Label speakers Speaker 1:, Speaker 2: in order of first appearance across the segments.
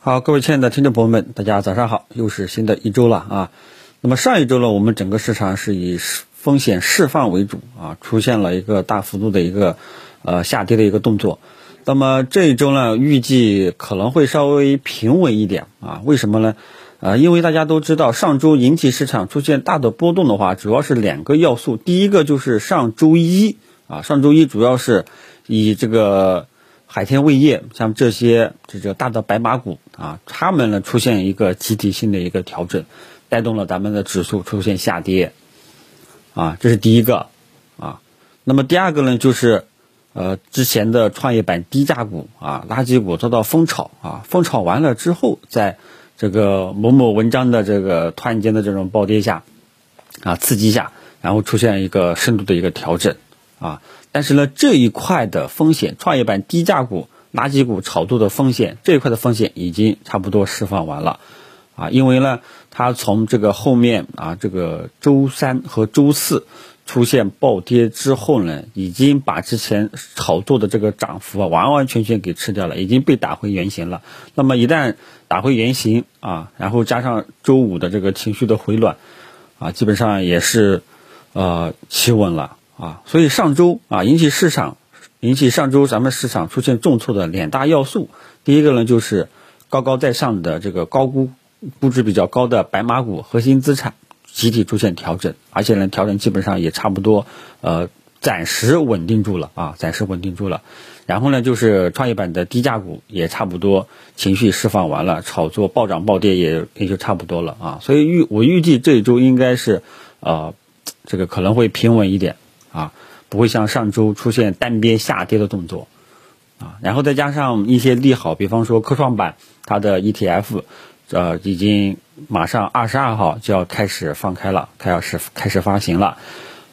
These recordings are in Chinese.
Speaker 1: 好，各位亲爱的听众朋友们，大家早上好，又是新的一周了啊。那么上一周呢，我们整个市场是以风险释放为主啊，出现了一个大幅度的一个呃下跌的一个动作。那么这一周呢，预计可能会稍微平稳一点啊。为什么呢？呃，因为大家都知道，上周引起市场出现大的波动的话，主要是两个要素。第一个就是上周一啊，上周一主要是以这个。海天味业像这些这个大的白马股啊，它们呢出现一个集体性的一个调整，带动了咱们的指数出现下跌，啊，这是第一个啊。那么第二个呢，就是呃之前的创业板低价股啊、垃圾股遭到疯炒啊，疯炒完了之后，在这个某某文章的这个突然间的这种暴跌下啊刺激下，然后出现一个深度的一个调整啊。但是呢，这一块的风险，创业板低价股、垃圾股炒作的风险，这一块的风险已经差不多释放完了，啊，因为呢，它从这个后面啊，这个周三和周四出现暴跌之后呢，已经把之前炒作的这个涨幅啊，完完全全给吃掉了，已经被打回原形了。那么一旦打回原形啊，然后加上周五的这个情绪的回暖，啊，基本上也是呃企稳了。啊，所以上周啊引起市场，引起上周咱们市场出现重挫的两大要素，第一个呢就是高高在上的这个高估估值比较高的白马股核心资产集体出现调整，而且呢调整基本上也差不多，呃暂时稳定住了啊，暂时稳定住了。然后呢就是创业板的低价股也差不多情绪释放完了，炒作暴涨暴跌也也就差不多了啊。所以预我预计这一周应该是呃这个可能会平稳一点。啊，不会像上周出现单边下跌的动作，啊，然后再加上一些利好，比方说科创板它的 ETF，呃，已经马上二十二号就要开始放开了，它要是开始发行了，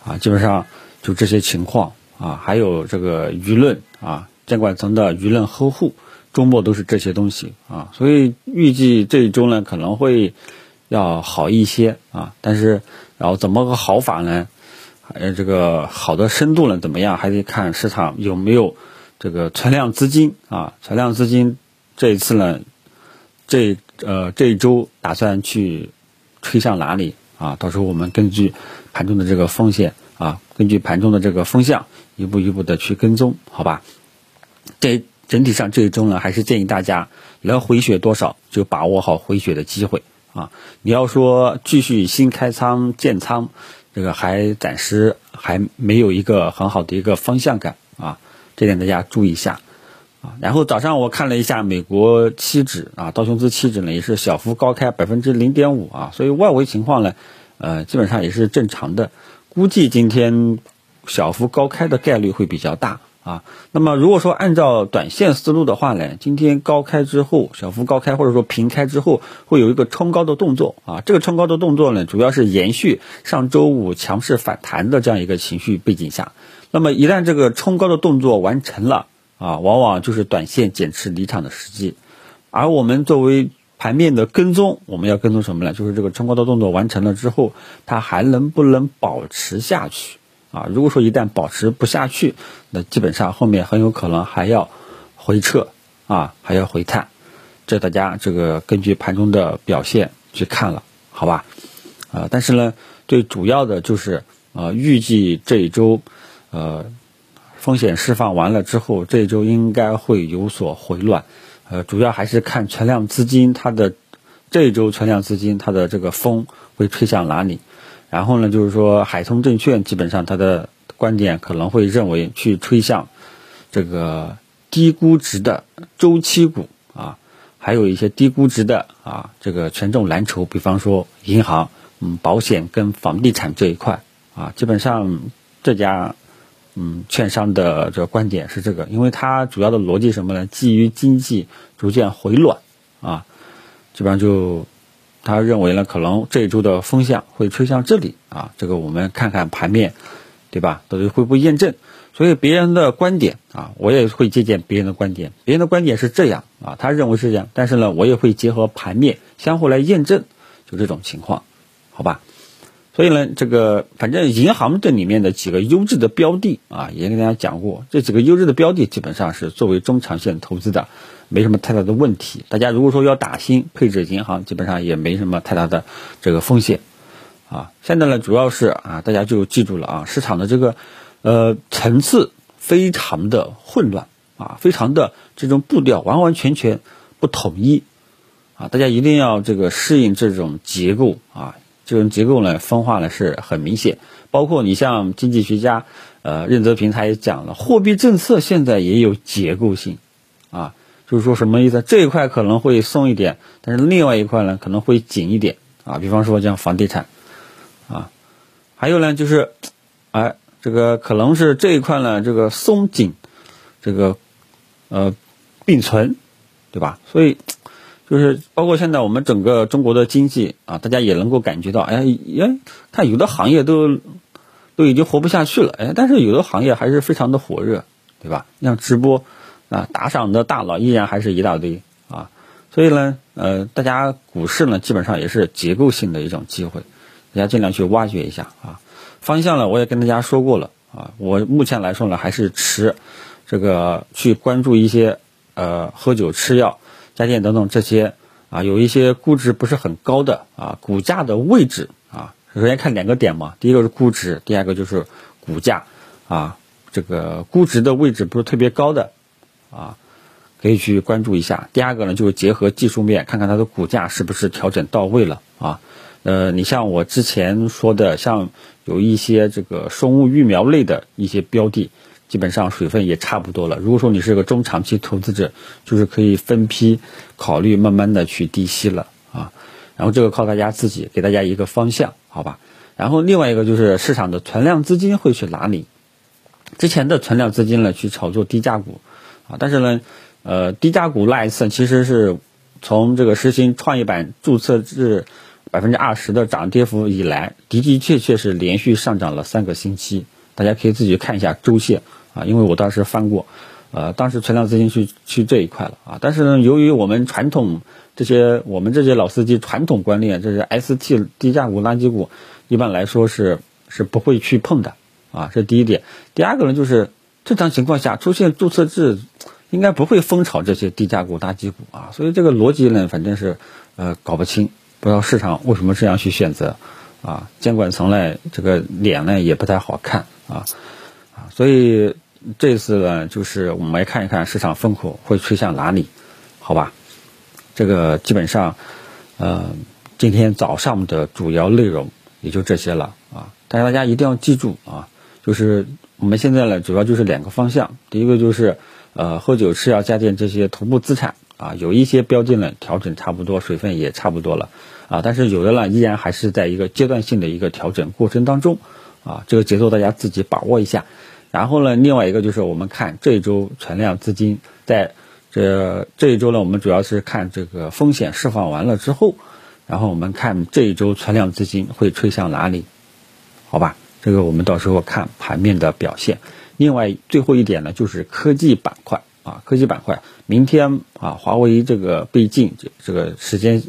Speaker 1: 啊，基本上就这些情况啊，还有这个舆论啊，监管层的舆论呵护，周末都是这些东西啊，所以预计这一周呢可能会要好一些啊，但是然后怎么个好法呢？呃，这个好的深度呢怎么样？还得看市场有没有这个存量资金啊。存量资金这一次呢，这呃这一周打算去吹向哪里啊？到时候我们根据盘中的这个风险啊，根据盘中的这个风向，一步一步的去跟踪，好吧？这整体上这一周呢，还是建议大家能回血多少就把握好回血的机会啊。你要说继续新开仓建仓。这个还暂时还没有一个很好的一个方向感啊，这点大家注意一下啊。然后早上我看了一下美国期指啊，道琼斯期指呢也是小幅高开百分之零点五啊，所以外围情况呢，呃，基本上也是正常的，估计今天小幅高开的概率会比较大。啊，那么如果说按照短线思路的话呢，今天高开之后，小幅高开或者说平开之后，会有一个冲高的动作啊。这个冲高的动作呢，主要是延续上周五强势反弹的这样一个情绪背景下。那么一旦这个冲高的动作完成了啊，往往就是短线减持离场的时机。而我们作为盘面的跟踪，我们要跟踪什么呢？就是这个冲高的动作完成了之后，它还能不能保持下去？啊，如果说一旦保持不下去，那基本上后面很有可能还要回撤啊，还要回探，这大家这个根据盘中的表现去看了，好吧？啊，但是呢，最主要的就是呃，预计这一周呃风险释放完了之后，这一周应该会有所回暖，呃，主要还是看存量资金它的这一周存量资金它的这个风会吹向哪里。然后呢，就是说海通证券基本上它的观点可能会认为去吹向这个低估值的周期股啊，还有一些低估值的啊这个权重蓝筹，比方说银行、嗯保险跟房地产这一块啊，基本上这家嗯券商的这个观点是这个，因为它主要的逻辑什么呢？基于经济逐渐回暖啊，基本上就。他认为呢，可能这一周的风向会吹向这里啊，这个我们看看盘面，对吧？到底会不会验证？所以别人的观点啊，我也会借鉴别人的观点。别人的观点是这样啊，他认为是这样，但是呢，我也会结合盘面相互来验证，就这种情况，好吧？所以呢，这个反正银行这里面的几个优质的标的啊，也跟大家讲过，这几个优质的标的基本上是作为中长线投资的没什么太大的问题。大家如果说要打新配置银行，基本上也没什么太大的这个风险啊。现在呢，主要是啊，大家就记住了啊，市场的这个呃层次非常的混乱啊，非常的这种步调完完全全不统一啊，大家一定要这个适应这种结构啊。这种结构呢，分化呢是很明显。包括你像经济学家，呃，任泽平他也讲了，货币政策现在也有结构性，就是说什么意思？这一块可能会松一点，但是另外一块呢可能会紧一点，啊，比方说像房地产，啊，还有呢就是，哎，这个可能是这一块呢这个松紧，这个，呃，并存，对吧？所以。就是包括现在我们整个中国的经济啊，大家也能够感觉到，哎，哎，看有的行业都都已经活不下去了，哎，但是有的行业还是非常的火热，对吧？像直播啊，打赏的大佬依然还是一大堆啊，所以呢，呃，大家股市呢基本上也是结构性的一种机会，大家尽量去挖掘一下啊。方向呢，我也跟大家说过了啊，我目前来说呢，还是持这个去关注一些呃喝酒吃药。家电等等这些啊，有一些估值不是很高的啊，股价的位置啊，首先看两个点嘛，第一个是估值，第二个就是股价啊，这个估值的位置不是特别高的啊，可以去关注一下。第二个呢，就是结合技术面，看看它的股价是不是调整到位了啊。呃，你像我之前说的，像有一些这个生物育苗类的一些标的。基本上水分也差不多了。如果说你是个中长期投资者，就是可以分批考虑，慢慢的去低吸了啊。然后这个靠大家自己给大家一个方向，好吧？然后另外一个就是市场的存量资金会去哪里？之前的存量资金呢去炒作低价股啊，但是呢，呃，低价股那一次其实是从这个实行创业板注册制百分之二十的涨跌幅以来，的的确确是连续上涨了三个星期。大家可以自己看一下周线啊，因为我当时翻过，呃，当时存量资金去去这一块了啊。但是呢，由于我们传统这些我们这些老司机传统观念，这是 ST 低价股、垃圾股，一般来说是是不会去碰的啊。这是第一点。第二个呢，就是正常情况下出现注册制，应该不会疯炒这些低价股、垃圾股啊。所以这个逻辑呢，反正是呃搞不清，不知道市场为什么这样去选择啊。监管层呢，这个脸呢也不太好看。啊，啊，所以这次呢，就是我们来看一看市场风口会吹向哪里，好吧？这个基本上，呃，今天早上的主要内容也就这些了啊。但是大家一定要记住啊，就是我们现在呢，主要就是两个方向，第一个就是呃，喝酒、吃药、家电这些头部资产啊，有一些标的呢调整差不多，水分也差不多了啊，但是有的呢依然还是在一个阶段性的一个调整过程当中。啊，这个节奏大家自己把握一下。然后呢，另外一个就是我们看这一周存量资金在这这一周呢，我们主要是看这个风险释放完了之后，然后我们看这一周存量资金会吹向哪里，好吧？这个我们到时候看盘面的表现。另外最后一点呢，就是科技板块啊，科技板块明天啊，华为这个被禁这这个时间，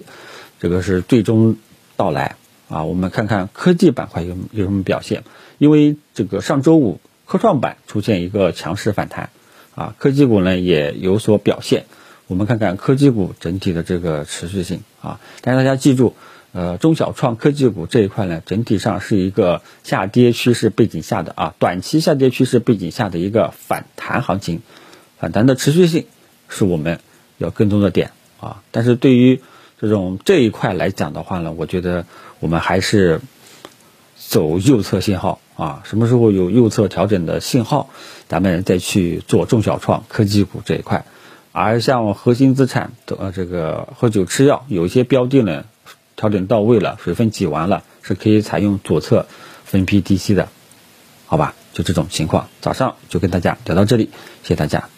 Speaker 1: 这个是最终到来。啊，我们看看科技板块有有什么表现？因为这个上周五科创板出现一个强势反弹，啊，科技股呢也有所表现。我们看看科技股整体的这个持续性啊，但是大家记住，呃，中小创科技股这一块呢，整体上是一个下跌趋势背景下的啊，短期下跌趋势背景下的一个反弹行情，反弹的持续性是我们要跟踪的点啊。但是对于这种这一块来讲的话呢，我觉得。我们还是走右侧信号啊，什么时候有右侧调整的信号，咱们再去做中小创科技股这一块。而像核心资产的呃这个喝酒吃药，有一些标的呢调整到位了，水分挤完了，是可以采用左侧分批滴吸的，好吧？就这种情况，早上就跟大家聊到这里，谢谢大家。